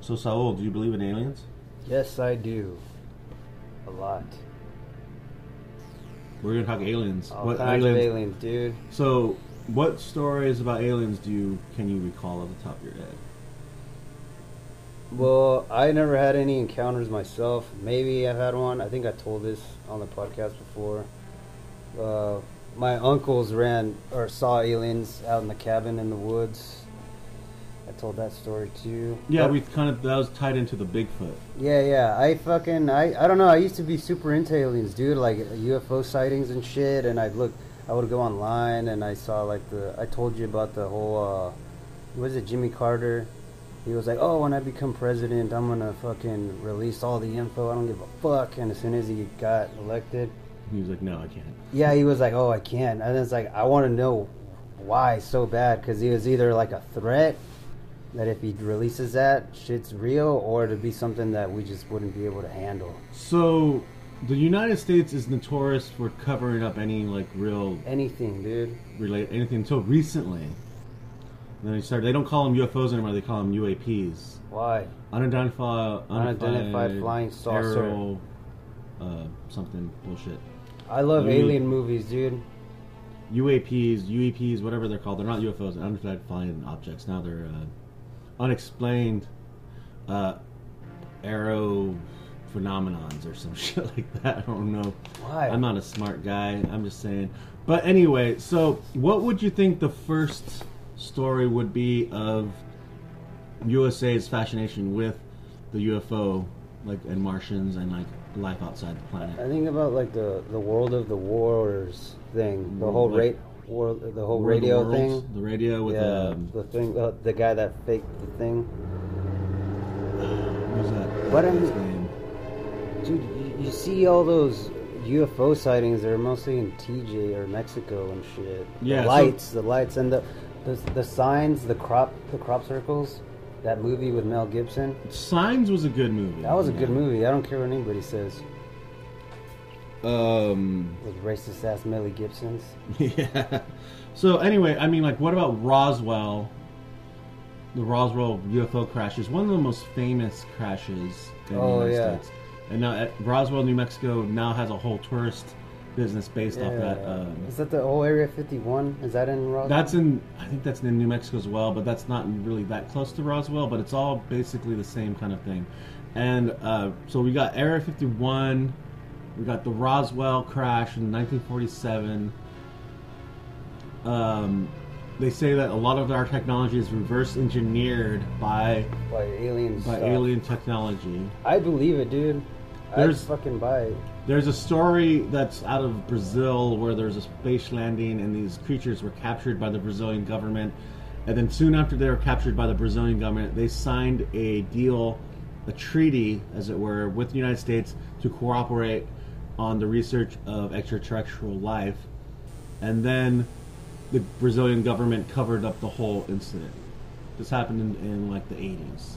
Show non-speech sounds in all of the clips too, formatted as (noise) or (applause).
So Saul, do you believe in aliens? Yes, I do. A lot. We're gonna talk aliens. All kinds of aliens, dude. So, what stories about aliens do you can you recall off the top of your head? Well, I never had any encounters myself. Maybe I've had one. I think I told this on the podcast before. Uh, my uncles ran or saw aliens out in the cabin in the woods. I told that story too. Yeah, But- we kind of that was tied into the Bigfoot. Yeah, yeah. I fucking I I don't know. I used to be super into aliens, dude. Like UFO sightings and shit. And I'd look. I would go online and I saw like the. I told you about the whole. uh Was it Jimmy Carter? He was like, "Oh, when I become president, I'm gonna fucking release all the info. I don't give a fuck." And as soon as he got elected, He was like, "No, I can't." yeah, he was like, "Oh, I can't." And it's like, I want to know why so bad because he was either like a threat that if he releases that shit's real, or to be something that we just wouldn't be able to handle. So, the United States is notorious for covering up any like real Anything, dude. relate anything until recently. And then they started. They don't call them UFOs anymore. They call them UAPs. Why? Unidentified, Unidentified flying saucer. aerial, uh, something bullshit. I love You- alien movies, dude. UAPs, UEPs, whatever they're called. They're not UFOs. Unidentified flying objects. Now they're uh, unexplained uh, aero phenomenons or some (laughs) shit like that. I don't know. Why? I'm not a smart guy. I'm just saying. But anyway, so what would you think the first story would be of USA's fascination with the UFO, like and Martians and like life outside the planet? I think about like the the World of the Wars thing, the whole like- rate, world, the whole of the radio thing. The radio with yeah, um, the thing, uh, the guy that faked the thing. who's that? What am- name? Dude, you, you see all those UFO sightings? They're mostly in TJ or Mexico and shit. Yeah, the so- lights, the lights, and the, the the signs, the crop, the crop circles. That movie with Mel Gibson. Signs was a good movie. That was a Yeah. good movie. I don't care what anybody says. Um, With racist ass Millie Gibsons. (laughs) yeah. So anyway, I mean, like, what about Roswell? The Roswell UFO crash is one of the most famous crashes in Oh, the United yeah. States. And now at Roswell, New Mexico, now has a whole tourist business based off that. Um, Is that the whole Area 51? Is that in Roswell? that's in, I think that's in New Mexico as well, but that's not really that close to Roswell. But it's all basically the same kind of thing. And uh, so we got Area 51, we got the Roswell crash in 1947. Um, they say that a lot of our technology is reverse engineered by by aliens. by alien technology. I believe it, dude. There's- I'd fucking buy it. There's a story that's out of Brazil where there's a space landing and these creatures were captured by the Brazilian government. And then soon after they were captured by the Brazilian government, they signed a deal, a treaty, as it were, with the United States to cooperate on the research of extraterrestrial life. And then the Brazilian government covered up the whole incident. This happened in, in like the 80s.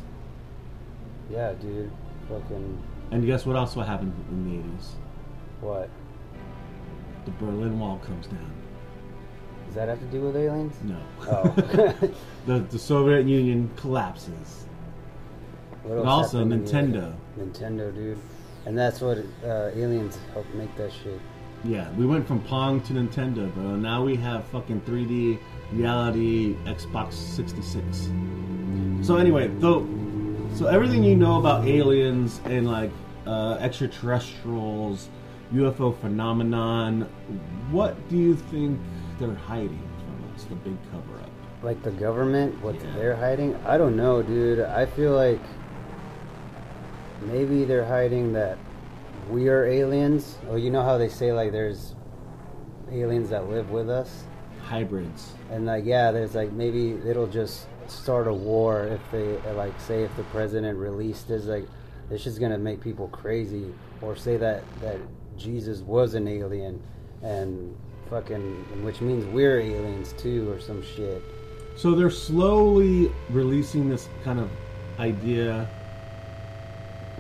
Yeah, dude. Fucking And guess what else what happened in the 80s? what? The Berlin Wall comes down. Does that have to do with aliens? No. Oh. (laughs) (laughs) the, the Soviet Union collapses. What And also Nintendo. Nintendo, dude. And that's what uh, aliens helped make that shit. Yeah, we went from Pong to Nintendo, bro. Now we have fucking 3D reality Xbox 66. So anyway, though, so everything you know about aliens and like uh, extraterrestrials, UFO phenomenon, what do you think they're hiding from us? The big cover up. Like the government, what Yeah. they're hiding? I don't know, dude. I feel like maybe they're hiding that we are aliens. Oh, you know how they say like there's aliens that live with us? Hybrids. And like, yeah, there's like maybe it'll just start a war if they like say if the president released this like it's just gonna make people crazy or say that that Jesus was an alien and fucking which means we're aliens too or some shit. So they're slowly releasing this kind of idea.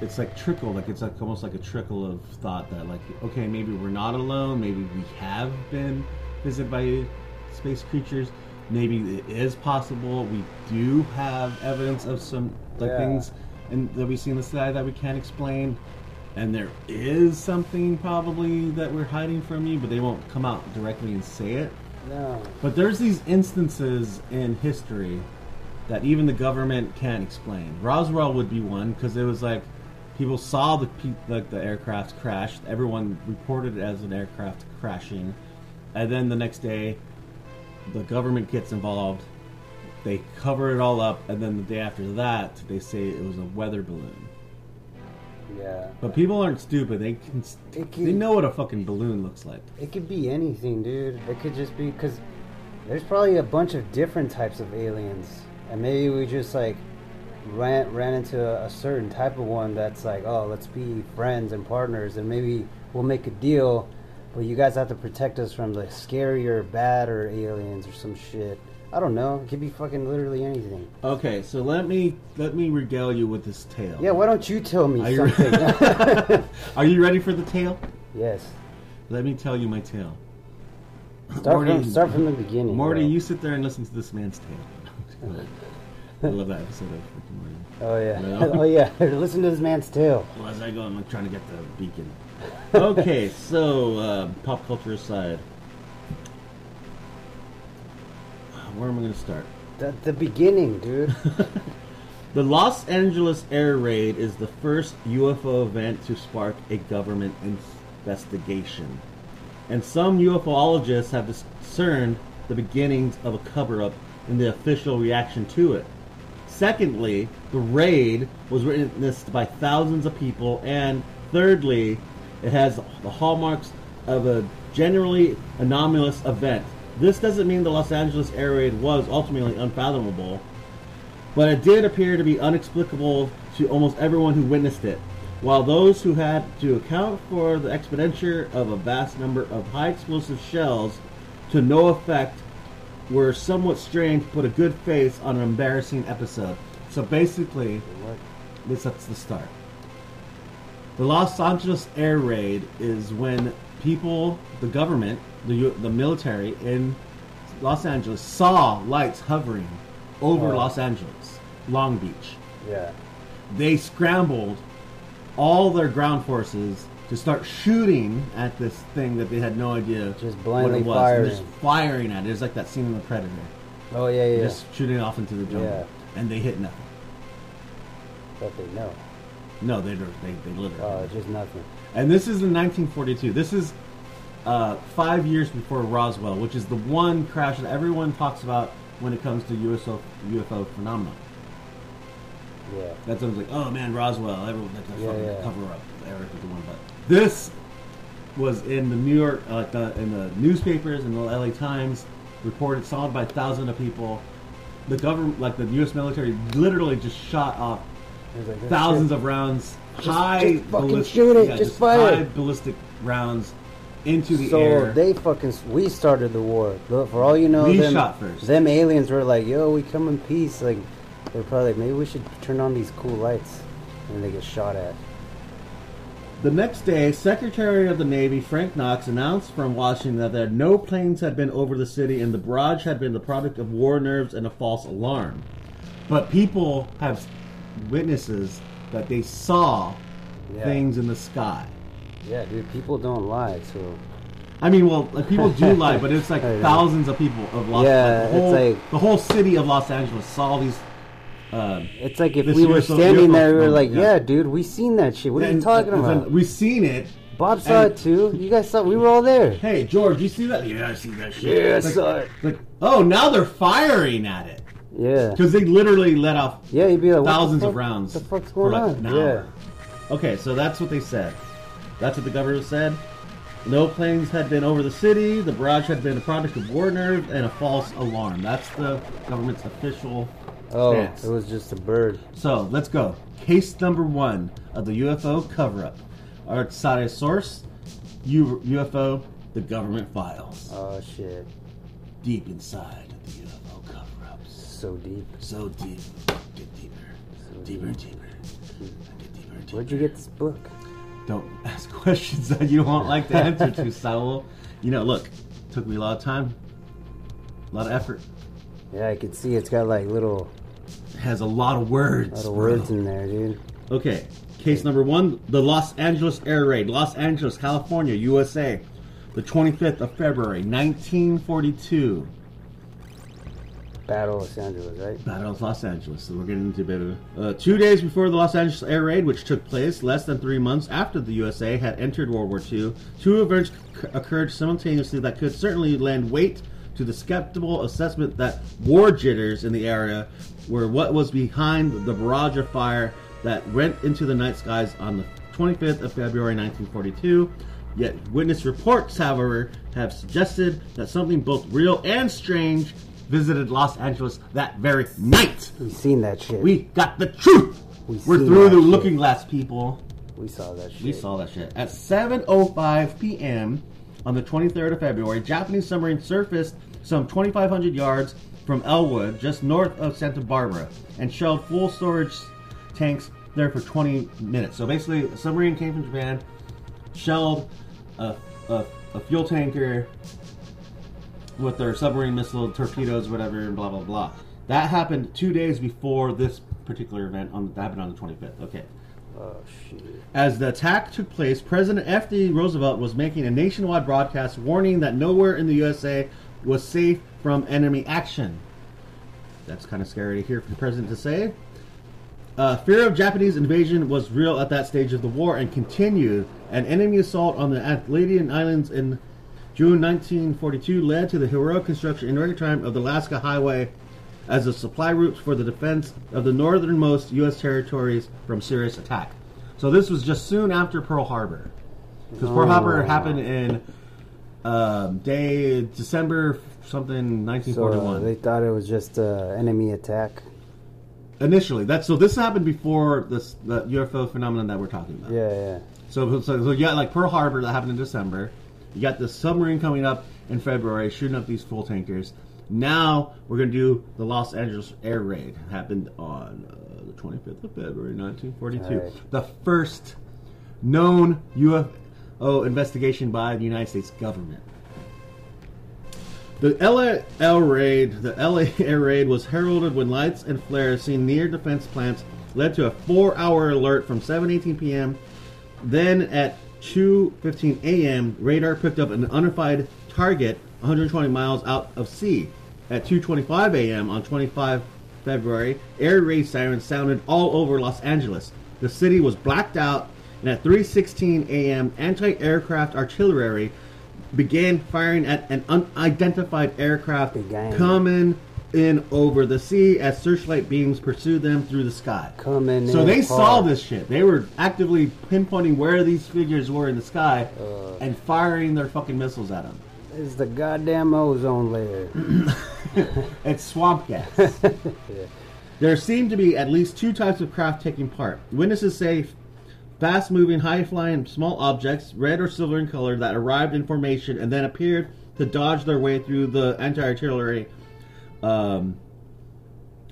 It's like trickle, like it's like almost like a trickle of thought that like, okay, maybe we're not alone. Maybe we have been visited by space creatures. Maybe it is possible we do have evidence of some like Yeah. things and that we see in the sky that we can't explain, and there is something probably that we're hiding from you, but they won't come out directly and say it. No. But there's these instances in history that even the government can't explain. Roswell would be one because it was like people saw the like the aircraft crash. Everyone reported it as an aircraft crashing, and then the next day, the government gets involved. They cover it all up, and then the day after that, they say it was a weather balloon. Yeah. But people aren't stupid. They can. can- They know what a fucking balloon looks like. It could be anything, dude. It could just be because there's probably a bunch of different types of aliens, and maybe we just like ran ran into a, a certain type of one that's like, oh, let's be friends and partners, and maybe we'll make a deal, but you guys have to protect us from the scarier, badder aliens or some shit. I don't know. It could be fucking literally anything. Okay, so let me let me regale you with this tale. Yeah, why don't you tell me Are you, something? (laughs) Are you ready for the tale? yes. Let me tell you my tale. Start from start from the beginning. Morty, bro. you sit there and listen to this man's tale. (laughs) I love that episode of Rick and Morty. Oh yeah. (laughs) Oh yeah. (laughs) Listen to this man's tale. Well, as I go, I'm like, trying to get the beacon. Okay, (laughs) so uh, pop culture aside, where am I going to start? The, the beginning, dude. The Los Angeles air raid is the first UFO event to spark a government investigation. And some UFOologists have discerned the beginnings of a cover up in the official reaction to it. Secondly, the raid was witnessed by thousands of people. And thirdly, it has the hallmarks of a generally anomalous event. This doesn't mean the Los Angeles air raid was ultimately unfathomable, but it did appear to be inexplicable to almost everyone who witnessed it. While those who had to account for the expenditure of a vast number of high explosive shells to no effect were somewhat strange, to put a good face on an embarrassing episode. So basically, this that's the start. The Los Angeles air raid is when people, the government, the the military in Los Angeles saw lights hovering over Oh. Los Angeles, Long Beach. Yeah. They scrambled all their ground forces to start shooting at this thing that they had no idea Just what it was. firing. Just firing at it. It's like that scene in The Predator. Oh yeah, yeah. Just shooting off into the jungle. Yeah. And they hit nothing. But they know. No, they they they literally. Oh, just nothing. And this is in 1942. This is uh, five years before Roswell, which is the one crash that everyone talks about when it comes to UFO UFO phenomena. Yeah. That's what I was like, oh man, Roswell. Everyone, that's a Yeah, yeah. cover up. Eric was the one, but this was in the New York, uh, the, in the newspapers in the LA Times, reported, saw by thousands of people. The government, like the U.S. military, literally just shot off like, thousands shit- of rounds, Just- high just ballistic, shoot it, yeah, just fire high ballistic rounds into the so air. they fucking we started the war. Look, For all you know, We them, shot first. Them aliens were like, "Yo, we come in peace." Like they're probably like, maybe we should turn on these cool lights, and they get shot at. The next day, Secretary of the Navy Frank Knox announced from Washington that no planes had been over the city and the barrage had been the product of war nerves and a false alarm. But people have witnesses that they saw Yeah. things in the sky. Yeah, dude, people don't lie. So I mean, well, like, people do (laughs) lie, but it's like know. thousands of people of Los Yeah, like, the it's like- the whole city of Los Angeles saw these. Uh, it's like if we were standing there, we were like, yeah. "Yeah, dude, we seen that shit. What are you talking about?" We've seen it. Bob saw it too. You guys saw? We were all there. Hey, George, you see that? Yeah, I see that shit. Yeah, I like- saw it. Like, oh, now they're firing at it Yeah. because they literally let off Yeah, you'd be like, thousands of rounds. What the fuck's going like on? Yeah. hour. Okay, so that's what they said. That's what the government said. No planes had been over the city. The barrage had been a product of war nerve and a false alarm. That's the government's official Oh, stance. it was just a bird. So let's go. Case number one of the UFO cover-up. Our excited source: U- UFO, the government files. Oh shit, Deep inside the UFO cover-ups. so deep. So deep. Get deeper. So Deeper, deep. deeper. Get deeper, deeper. Where'd you get this book? Don't (laughs) ask questions that you don't like the answer to, (laughs) Saul. You know, look, took me a lot of time, a lot of effort. Yeah, I can see it's got like little has a lot of words. A lot of bro. words in there, dude. Okay, case number one: the Los Angeles air raid, Los Angeles, California, USA, the 25th of February, 1942. Battle of Los Angeles, right? Battle of Los Angeles. So we're getting into a bit of uh, two days before the Los Angeles air raid, which took place less than three months after the USA had entered World War II. Two events c- occurred simultaneously that could certainly lend weight to the skeptical assessment that war jitters in the area were what was behind the barrage of fire that rent into the night skies on the 25th of February 1942. Yet witness reports, however, have suggested that something both real and strange visited Los Angeles that very night. We've seen that shit. We got the truth. We We're through the shit. looking glass, people. we saw that shit. We saw that shit. At 7:05 p.m. on the 23rd of February, Japanese submarine surfaced some 2,500 yards from Ellwood, just north of Santa Barbara, and shelled full storage tanks there for 20 minutes. So basically, a submarine came from Japan, shelled a, a, a fuel tanker with their submarine missile torpedoes, whatever, and blah blah blah. That happened two days before this particular event. On that happened on the 25th. Okay. Oh. As the attack took place, President F.D. Roosevelt was making a nationwide broadcast warning that nowhere in the USA was safe from enemy action. That's kind of scary to hear from the president to say. Uh, fear of Japanese invasion was real at that stage of the war and continued. An enemy assault on the Atlantean Islands in June 1942 led to the heroic construction in record time of the Alaska Highway as a supply route for the defense of the northernmost U.S. territories from serious attack. So this was just soon after Pearl Harbor, because Pearl Harbor Oh. happened in um, day December something So 1941. uh, they thought it was just uh, enemy attack. Initially, that's so. This happened before this the UFO phenomenon that we're talking about. Yeah, yeah. So, so, so you got like Pearl Harbor that happened in December. You got the submarine coming up in February, shooting up these full tankers. Now we're gonna do the Los Angeles air raid. It happened on uh, the 25th of February, 1942. Alright. The first known UFO investigation by the United States government. The LA air raid, the LA (laughs) air raid was heralded when lights and flares seen near defense plants led to a four-hour alert from 7:18 p.m. Then at 2:15 a.m., radar picked up an unidentified target 120 miles out of sea. At 2:25 a.m. on 25 February, air raid sirens sounded all over Los Angeles. The city was blacked out, and at 3:16 a.m., anti-aircraft artillery began firing at an unidentified aircraft Began. coming in over the sea as searchlight beams pursued them through the sky. Coming So they saw this shit. They were actively pinpointing where these figures were in the sky Uh. and firing their fucking missiles at them. It's the goddamn ozone layer. (laughs) It's swamp gas. (laughs) There seem to be at least two types of craft taking part. Witnesses say fast moving, high flying small objects, red or silver in color, that arrived in formation and then appeared to dodge their way through the anti artillery um,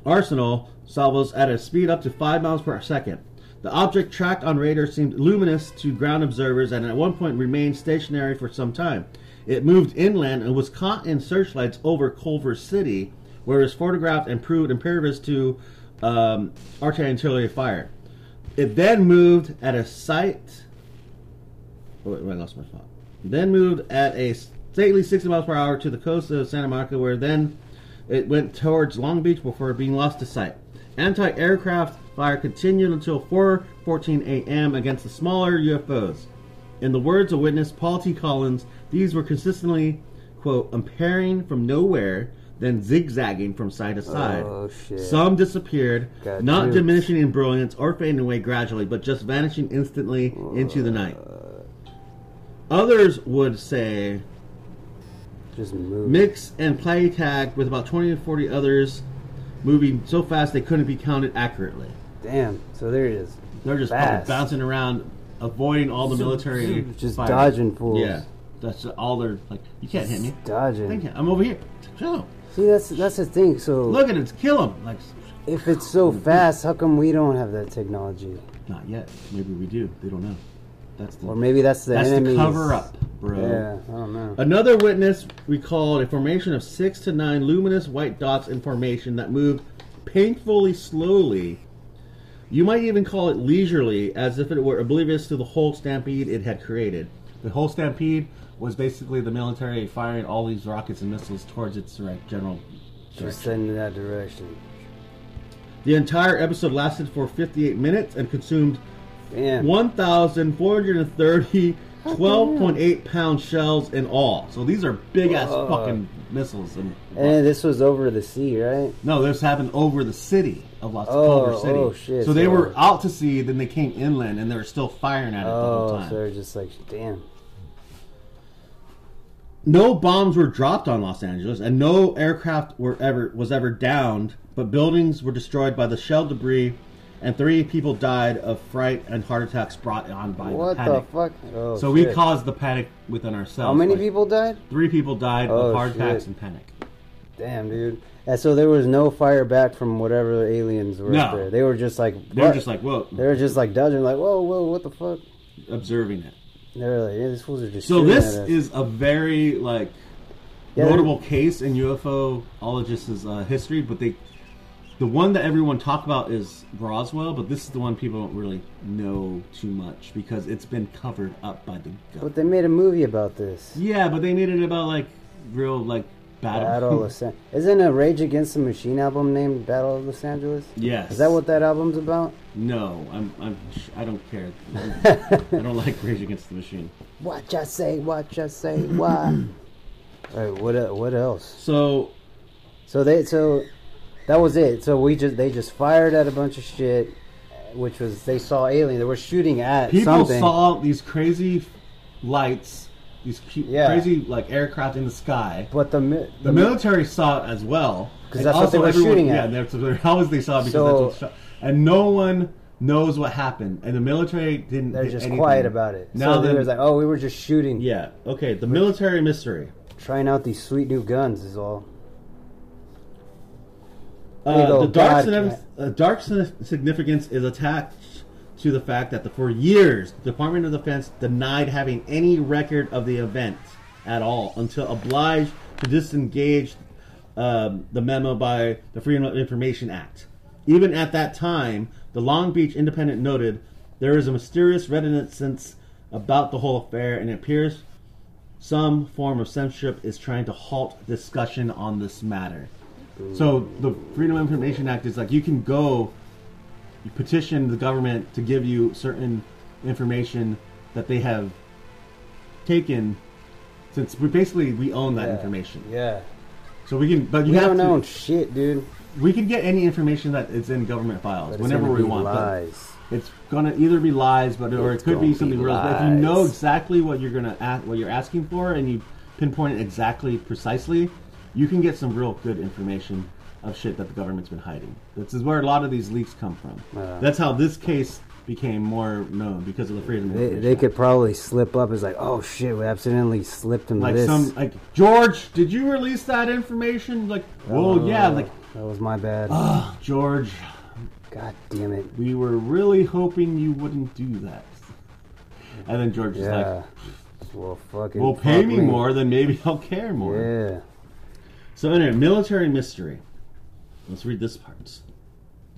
arsenal salvos at a speed up to 5 miles per second. The object tracked on radar seemed luminous to ground observers and at one point remained stationary for some time. It moved inland and was caught in searchlights over Culver City, where it was photographed and proved impervious to um, artillery fire. It then moved at a site. Oh, wait, I lost my spot. Then moved at a stately 60 miles per hour to the coast of Santa Monica, where then it went towards Long Beach before being lost to sight. Anti-aircraft fire continued until 4:14 a.m. against the smaller UFOs. In the words of witness Paul T. Collins, these were consistently, quote, appearing from nowhere, then zigzagging from side to side. Oh, shit. Some disappeared, Got not diminishing in brilliance or fading away gradually, but just vanishing instantly into the night. Others would say Just move. mix and play tag with about 20 to 40 others moving so fast they couldn't be counted accurately. Damn. So there it is. They're just bouncing around, avoiding all the military. just fire. dodging fools. Yeah, that's all they're like. You can't hit me. Dodging. Thank you. I'm over here. Chill. See, that's that's the thing. So Look at it. Kill him. Like, if it's so fast, how come we don't have that technology? not yet. Maybe we do. They don't know. That's the. Or maybe that's the that's the cover up, bro. Yeah, I don't know. Another witness recalled a formation of six to nine luminous white dots in formation that moved painfully slowly. You might even call it leisurely, as if it were oblivious to the whole stampede it had created. The whole stampede was basically the military firing all these rockets and missiles towards its direct general Just direction. in that direction. The entire episode lasted for 58 minutes and consumed Damn. 1,430 12.8 pound shells in all. So these are big ass Whoa. fucking missiles. And, And this was over the sea, right? no, this happened over the city of Las Oh, Culver City. oh, shit, So they so- were out to sea, then they came inland, and they were still firing at it the whole Oh, time. so they're just like, damn. No bombs were dropped on Los Angeles, and no aircraft were ever was ever downed. But buildings were destroyed by the shell debris, and three people died of fright and heart attacks brought on by the panic. What the fuck? Oh, so we caused the panic within ourselves. How many Like, people died? Three people died Oh, of heart attacks and panic. Damn, dude. And so there was no fire back from whatever aliens were No. there. They were just like, They were just like, whoa, they were just like dodging, like, whoa, whoa, what the fuck? observing it. They were like, yeah, these fools are just. So this is a very like Yeah, notable case in UFOologists' uh, history, but they the one that everyone talk about is Roswell, but this is the one people don't really know too much because it's been covered up by the But government. they made a movie about this. Yeah, but they made it about like real like battle. Battle of San. Isn't a Rage Against the Machine album named Battle of Los Angeles? yes. Is that what that album's about? No, I'm. I'm. I don't care. (laughs) I don't like Rage Against the Machine. What I say, what I say, what? (clears throat) All right, what what else? So So they so that was it. So we just they just fired at a bunch of shit, which was they saw alien. They were shooting at people something. saw these crazy lights, these cu- Yeah. crazy like aircraft in the sky. but the mi- The military saw it as well. 'Cause And that's what they were everyone- shooting Yeah, at. that's what- they (laughs) saw because So- that's what shot. And no one knows what happened, and the military didn't. they're just anything. quiet about it. Now so they then- was like, oh, we were just shooting, Yeah. Okay. The military mystery. trying out these sweet new guns is all. Uh, the dark, signific- uh, dark sig- significance is attached to the fact that the, for years the Department of Defense denied having any record of the event at all until obliged to disengage um, the memo by the Freedom of Information Act. Even at that time, the Long Beach Independent noted there is a mysterious reticence about the whole affair, and it appears some form of censorship is trying to halt discussion on this matter. So the Freedom of Information Act is like you can go, you petition the government to give you certain information that they have taken, since we basically we own that Yeah. information. Yeah, So we can, but you we have don't to. know shit, dude. We can get any information that is in government files whenever we want. but Lies. it's gonna either be lies, but or It's it could be something real. But if you know exactly what you're gonna ask, what you're asking for, and you pinpoint it exactly precisely, you can get some real good information of shit that the government's been hiding. This is where a lot of these leaks come from. Uh. That's how this case became more known because of the freedom. They, they could probably slip up as like, oh shit, we accidentally slipped him like this. some like George, did you release that information? Like, well, Oh, yeah, like that was my bad. ah, George, God damn it. we were really hoping you wouldn't do that. And then George is like, Well, fucking. Well, pay fuck me more, then maybe I'll care more. Yeah. So anyway, military mystery. Let's read this part.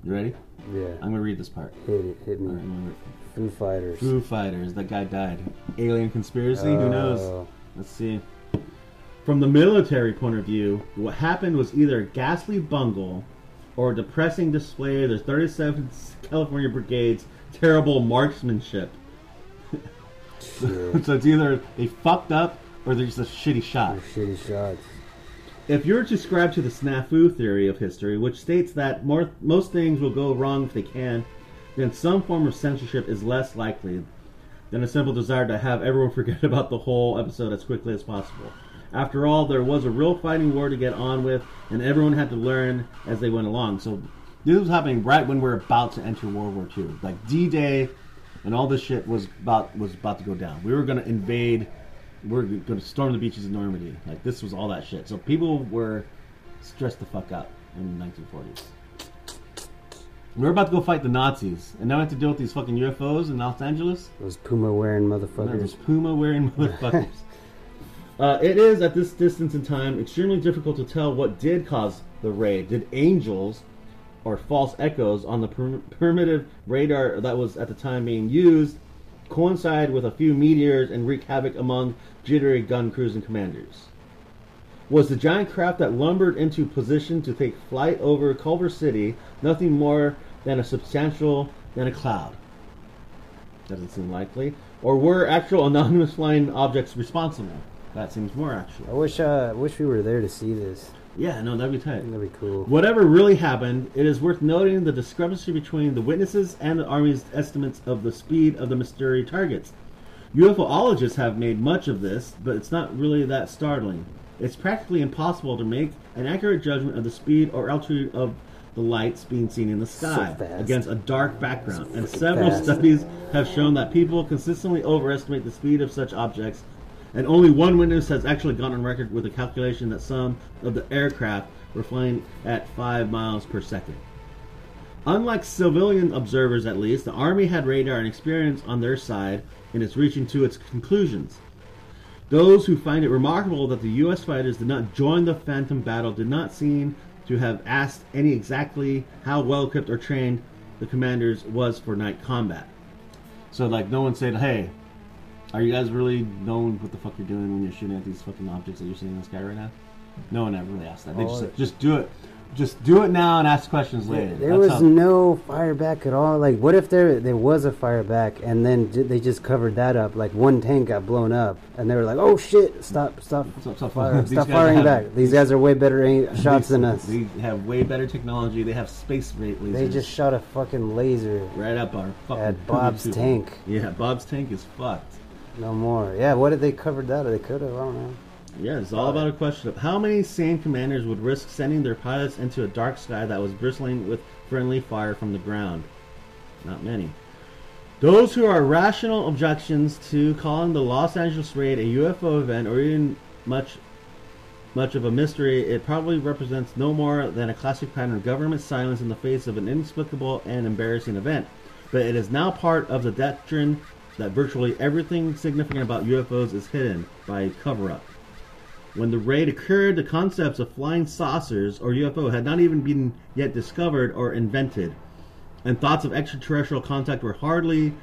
You ready? Yeah. I'm gonna read this part. Hit it. Hit me. All right, I'm gonna Foo Fighters. Foo Fighters. That guy died. Alien conspiracy. Who knows? Oh. Let's see. From the military point of view, what happened was either a ghastly bungle or a depressing display of the 37th California Brigade's terrible marksmanship. Shit. (laughs) so it's either they fucked up or they're just a shitty shot. Shitty shots. If you're to subscribe to the snafu theory of history, which states that more, most things will go wrong if they can, then some form of censorship is less likely than a simple desire to have everyone (laughs) forget about the whole episode as quickly as possible. After all, there was a real fighting war to get on with, and everyone had to learn as they went along. So this was happening right when we are about to enter World War II. Like D-Day and all this shit was about was about to go down. We were going to invade. We are going to storm the beaches of Normandy. Like this was all that shit. So people were stressed the fuck out in the 1940s. We are about to go fight the Nazis, and now we have to deal with these fucking UFOs in Los Angeles. Those Puma wearing motherfuckers. Those. Puma wearing (laughs) motherfuckers. uh, it is at this distance in time extremely difficult to tell what did cause the raid. Did angels or false echoes on the per- primitive radar that was at the time being used coincide with a few meteors and wreak havoc among jittery gun crews and commanders. Was the giant craft that lumbered into position to take flight over Culver City nothing more than a substantial than a cloud? Doesn't seem likely. Or were actual anonymous flying objects responsible? That seems more actual. I wish uh, wish we were there to see this. Yeah, no, that'd be tight. That'd be cool. Whatever really happened, it is worth noting the discrepancy between the witnesses and the Army's estimates of the speed of the mystery targets. UFOologists have made much of this, but it's not really that startling. It's practically impossible to make an accurate judgment of the speed or altitude of the lights being seen in the sky fast. against a dark background, and several fast. studies have shown that people consistently overestimate the speed of such objects and only one witness has actually gone on record with a calculation that some of the aircraft were flying at 5 miles per second. Unlike civilian observers, at least, the Army had radar and experience on their side in its reaching to its conclusions. Those who find it remarkable that the U.S. fighters did not join the Phantom battle did not seem to have asked any exactly how well equipped or trained the commanders was for night combat. So, like, no one said, "Hey, are you guys really knowing what the fuck you're doing when you're shooting at these fucking objects that you're seeing in the sky right now?" No one ever really asked that. They just Oh, said, "Just do it, just do it now and ask questions later." There was how- no fire back at all. Like, what if there there was a fire back and then j- they just covered that up? Like, one tank got blown up, and they were like, "Oh shit! Stop! Stop! Stop- stop fire, firing. Stop firing have- back! These guys are way better aim- shots they, than us. They have way better technology. They have space rate lasers. They just shot a fucking laser. right up our fucking At Bob's tank. Yeah, Bob's tank is fucked. No more. Yeah, what if they covered that? Or they could have. I don't know. Yeah, it's all about a question of how many sane commanders would risk sending their pilots into a dark sky that was bristling with friendly fire from the ground. Not many. Those who are rational objections to calling the Los Angeles raid a UFO event or even much much of a mystery, it probably represents no more than a classic pattern of government silence in the face of an inexplicable and embarrassing event. But it is now part of the doctrine that virtually everything significant about UFOs is hidden by a cover up. When the raid occurred, the concepts of flying saucers or UFO had not even been yet discovered or invented, and thoughts of extraterrestrial contact were hardly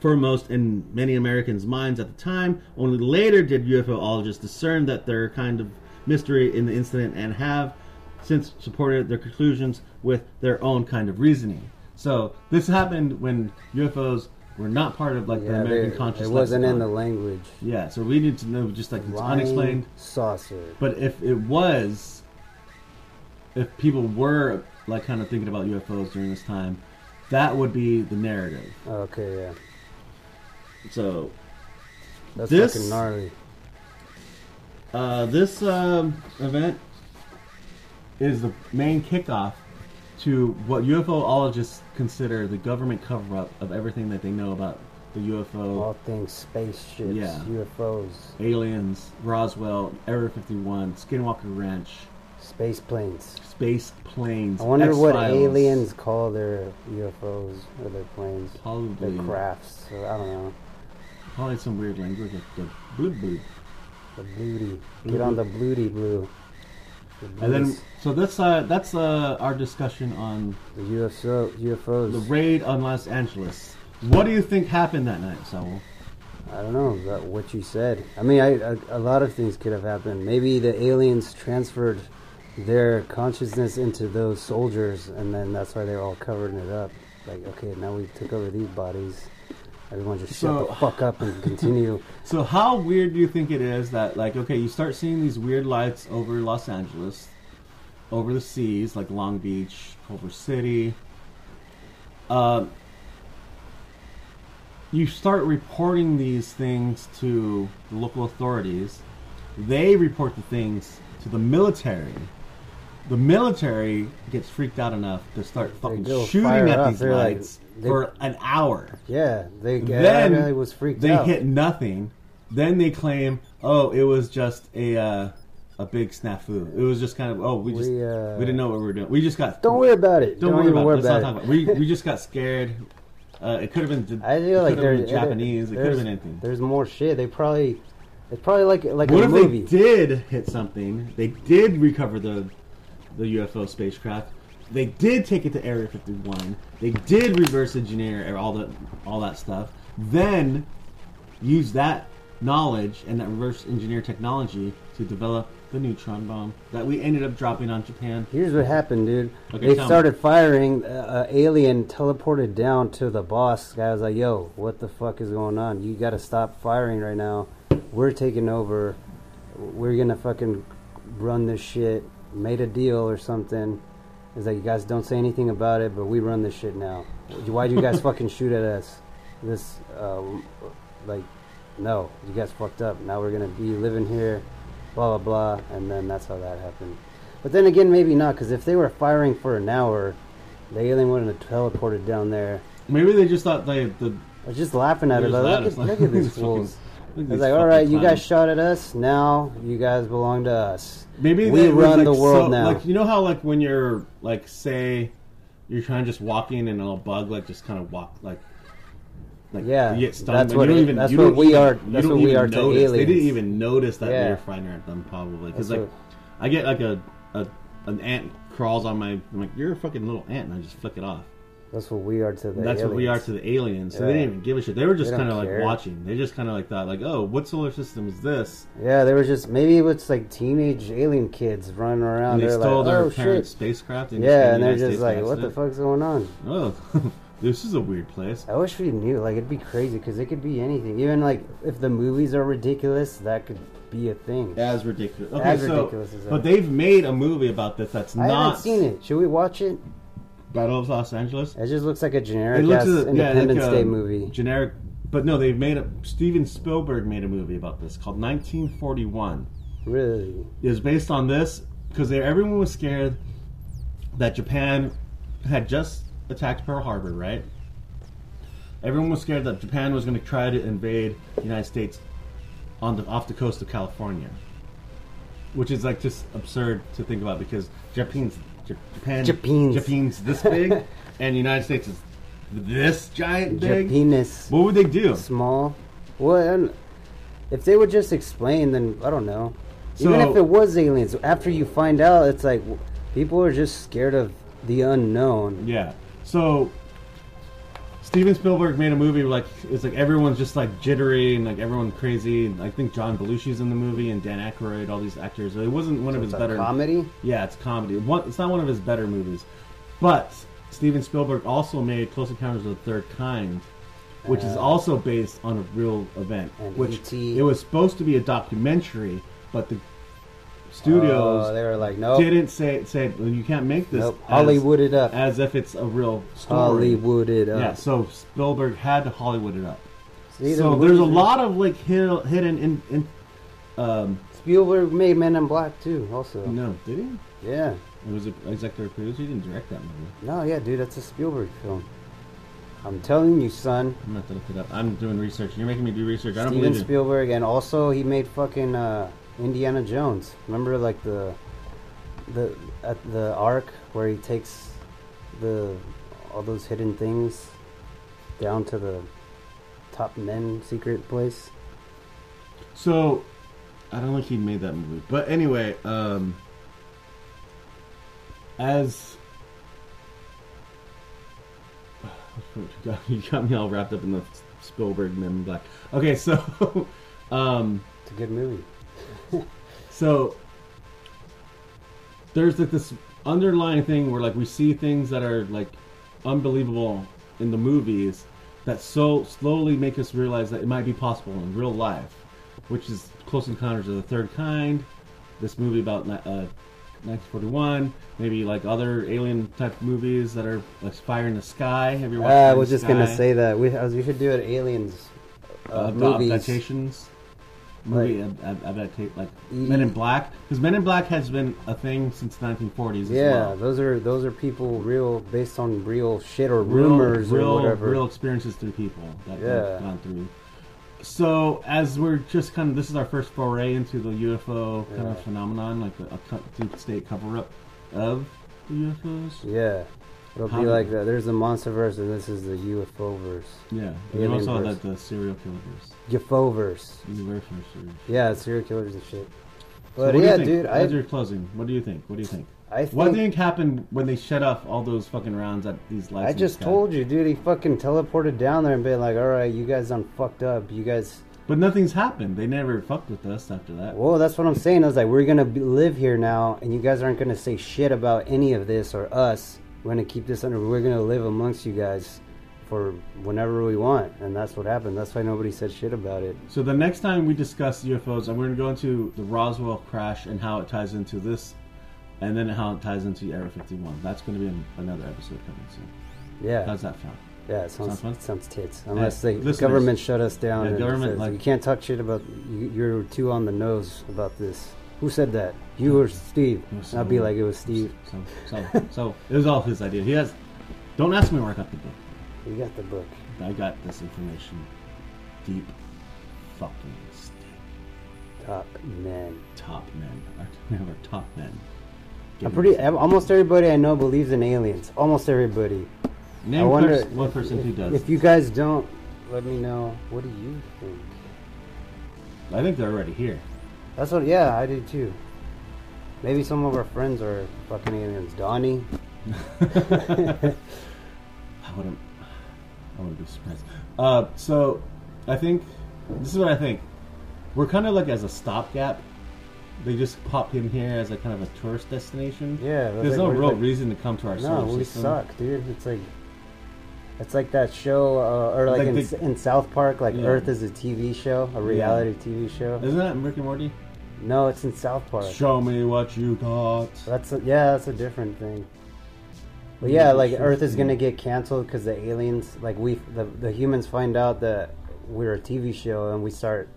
foremost in many Americans' minds at the time. Only later did UFOologists discern that there kind of mystery in the incident and have since supported their conclusions with their own kind of reasoning. So this happened when UFOs were not part of like the American they- conscious. it wasn't in the language. Yeah, so we need to know just like it's Flying unexplained. saucer. But if it was, if people were like kind of thinking about UFOs during this time, that would be the narrative. Okay, yeah, So that's This- fucking gnarly. uh, this um, event is the main kickoff to what UFOologists consider the government cover-up of everything that they know about the UFO, All things spaceships, Yeah. UFOs, aliens, Roswell, Area 51, Skinwalker Ranch, space planes. space planes. I wonder what X-Files. aliens call their UFOs or their planes, Probably, their crafts. So, I don't know. probably some weird language like the bloop bloop. The bluety. Get on the bluety blue. The And then, so that's uh, that's uh, our discussion on the UFO, UFOs. the raid on Los Angeles. What do you think happened that night, Saul? I don't know about what you said. I mean, I, I, a lot of things could have happened. Maybe the aliens transferred their consciousness into those soldiers, and then that's why they're all covering it up. Like, okay, now we took over these bodies. Everyone just shut So- the fuck up and continue. (laughs) So how weird do you think it is that like okay, you start seeing these weird lights over Los Angeles, over the seas like Long Beach, Culver City. Um, you start reporting these things to the local authorities. They report the things to the military. The military gets freaked out enough to start fucking shooting at up. these They're like- lights they- for an hour Yeah, they then everybody was freaked they out. hit nothing. Then they claim, "Oh, it was just a uh, a big snafu. It was just kind of oh, we just We, we, uh, didn't know what we were doing. We just got Don't worry about it. don't, Don't, worry about worry about about it. We we just got scared. Uh, it could have been. I feel like there's Japanese. It could have been anything. There's more shit. They probably it's probably like like What a if movie. they did hit something? They did recover the the UFO spacecraft, they did take it to Area 51. They did reverse engineer all the all that stuff. Then use that knowledge and that reverse engineer technology to develop the neutron bomb that we ended up dropping on Japan. Here's what happened, dude. Okay, they tell me. started firing. Uh, a alien teleported down to the boss. Guy was like, "Yo, what the fuck is going on? You got to stop firing right now. We're taking over. We're gonna fucking run this shit. Made a deal or something." It's like you guys don't say anything about it, but we run this shit now. Why do you guys (laughs) fucking shoot at us? This, uh, like, no, you guys fucked up. Now we're gonna be living here, blah blah blah, and then that's how that happened. But then again, maybe not, because if they were firing for an hour, the alien wouldn't have teleported down there. Maybe they just thought they the I was just laughing at it. Like, look, at, look at These (laughs) fools. It's like, all right, you guys shot at us. Now you guys belong to us. Maybe We run like, the world so- now. Like you know how like when you're like say you're trying to just walking and a little bug like just kind of walk like like Yeah, you get stung, that's what you even that's you what we even- are- that's what we are to notice. They didn't even notice that Yeah. they were firing at them probably because like what- I get like a, a an ant crawls on my I'm like you're a fucking little ant and I just flick it off. That's what we are to the. That's what we are aliens. to the aliens. So Yeah. they didn't even give a shit. They were just kind of like watching. They just kind of like thought like, oh, what solar system is this? Yeah, they were just maybe it was like teenage alien kids running around. And they They're stole like, their oh parents' shit. spacecraft. And Yeah, and they're just States like, what the fuck's going on? Oh, (laughs) this is a weird place. I wish we knew. Like, it'd be crazy because it could be anything. Even like if the movies are ridiculous, that could be a thing. As ridiculous. Okay, As so, ridiculous as but they've made a movie about this that's I not haven't seen it. Should we watch it? Battle of Los Angeles. It just looks like a generic It looks ass as- yeah, Independence like a Day movie. Generic, but no, they've made a. Steven Spielberg made a movie about this called 1941. Really? It was based on this because everyone was scared that Japan had just attacked Pearl Harbor, right? Everyone was scared that Japan was going to try to invade the United States on the off the coast of California, which is like just absurd to think about because Japan's Japan Japan's. Japan's this big (laughs) and the United States is this giant big. Japanese. What would they do? Small. Well, and if they would just explain, then I don't know. Even if it was aliens, after you find out, it's like people are just scared of the unknown. Yeah. So Steven Spielberg made a movie like it's like everyone's just like jittery and like everyone crazy. And I think John Belushi's in the movie and Dan Aykroyd, all these actors. It wasn't one of It's his better. comedy. Yeah, it's comedy. One, it's not one of his better movies, but Steven Spielberg also made Close Encounters of the Third Kind, which is Uh, also based on a real event. Which E.T.. it was supposed to be a documentary, but the studios Oh, they were like, nope, didn't say said well, you can't make this nope. Hollywood it up. as if it's a real story. Hollywood it up. Yeah, so Spielberg had to Hollywood it up. See, so there's a lot of like hid- hidden in, in um Spielberg made Men in Black too. Also, no, did he? yeah. It was an executive producer. He didn't direct that movie. No, yeah, dude, that's a Spielberg film. I'm telling you, son. I'm not gonna look it up. I'm doing research. You're making me do research. I don't Steven believe you. Spielberg, and also he made fucking uh, Indiana Jones. Remember, like the the at the ark where he takes the all those hidden things down to the top men secret place. So, I don't think he made that movie. But anyway, um, as you (sighs) got, you got me all wrapped up in the Spielberg Men in Black. Okay, so, (laughs) um, It's a good movie. So there's like this underlying thing where like we see things that are like unbelievable in the movies that so slowly make us realize that it might be possible in real life, which is Close Encounters of the Third Kind, this movie about uh, 1941, maybe like other alien type movies that are like Fire in the Sky. Have you watched? Uh, I was just gonna say that we was- we should do it. Aliens uh, uh, movies. adaptations. Movie ad- ad- adaptate like Men in Black because Men in Black has been a thing since the 1940s as Yeah, well. those are those are people real based on real shit or Real- rumors real, or whatever. real experiences through people that Yeah. have gone through. So as we're just kind of this is our first foray into the UFO kind Yeah. of phenomenon, like a, state cover up of the UFOs. Yeah, it'll How be like that. There's the monster verse, and this is the UFO verse. Yeah, and also verse. that the serial killers, UFO verse. series. Yeah, serial killers and shit. So But you yeah, think? dude, I As you're closing, what do you think? What do you think? I What do you think think happened when they shut off all those fucking rounds at these lights? I just told you, dude. He fucking teleported down there and been like, "All right, you guys done fucked up. You guys." But nothing's happened. They never fucked with us after that. Well, that's what I'm saying. I was like, we're gonna be, live here now, and you guys aren't gonna say shit about any of this or us. We're gonna keep this under. We're gonna live amongst you guys for whenever we want, and that's what happened. That's why nobody said shit about it. So the next time we discuss UFOs, I'm going to go into the Roswell crash and how it ties into this, and then how it ties into Area 51. That's going to be an, another episode coming soon. Yeah, How's that sound? yeah. It sounds Sounds fun? sounds tits. Unless Hey, the government shut us down. Yeah, and government, says, like- you can't talk shit about. You, you're too on the nose about this. Who said that? You or Steve? And I'll be like, it was Steve. So, so, so it was all his idea. He has. Don't ask me where I got the book. You got the book. I got this information deep, fucking state. Top men. Top men. We have our top men. I'm pretty. Almost everybody I know believes in aliens. Almost everybody. Name I wonder pers- one person if, who does. If you guys don't, let me know. What do you think? I think they're already here. That's what. Yeah, I do too. Maybe some of our friends are fucking aliens. Donnie. (laughs) (laughs) I wouldn't. I wouldn't be surprised. Uh, so, I think this is what I think. We're kind of like as a stopgap. They just popped him here as a kind of a tourist destination. Yeah, There's like no real like- reason to come to our No, we system. suck, dude. It's like. It's like that show, uh, or like, Like in, the- in South Park, like Yeah. Earth is a TV show, a reality TV show. Isn't that Rick and Morty? No, it's in South Park. Show me what you got. That's a, yeah, that's a different thing. But Yeah, like. Earth is gonna get canceled because the aliens, like we, the the humans find out that we're a TV show and we start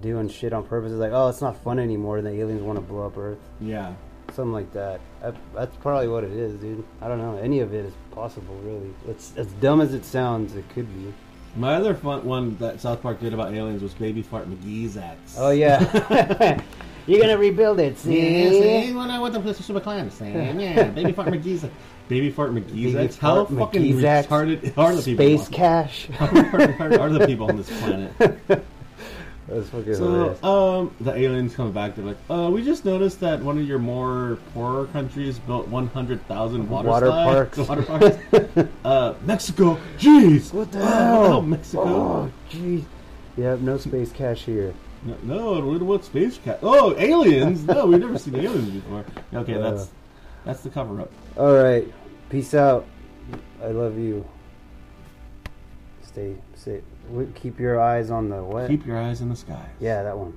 doing shit on purpose. It's like, oh, it's not fun anymore. And the aliens want to blow up Earth, Yeah. something like that. that. That's probably what it is, dude. I don't know. Any of it is possible, really. It's as dumb as it sounds. It could be. My other fun one that South Park did about aliens was Baby Fart McGee's axe. Oh yeah, (laughs) you're gonna rebuild it. See? Yeah, see, when I went to play Super Clandestine, yeah, (laughs) Baby Fart McGee's Baby Fart McGee's axe. How fucking McGee's retarded are the people? Space cash. How (laughs) retarded are the people on this planet? That's fucking So, hilarious. um, the aliens come back. They're like, "Uh, we just noticed that one of your more poorer countries built 100,000 water, Water slides- parks. (laughs) Water parks. (laughs) uh, Mexico. Jeez. What the (laughs) Oh, hell? Mexico. Oh, jeez. Yep, no space cash here. No, no, what- space cat? Oh, aliens! No, we've never seen aliens before. Okay, Uh. that's that's the cover up. All right. Peace out. I love you. Stay, stay. Keep your eyes on the what? Keep your eyes in the sky. Yeah, that one.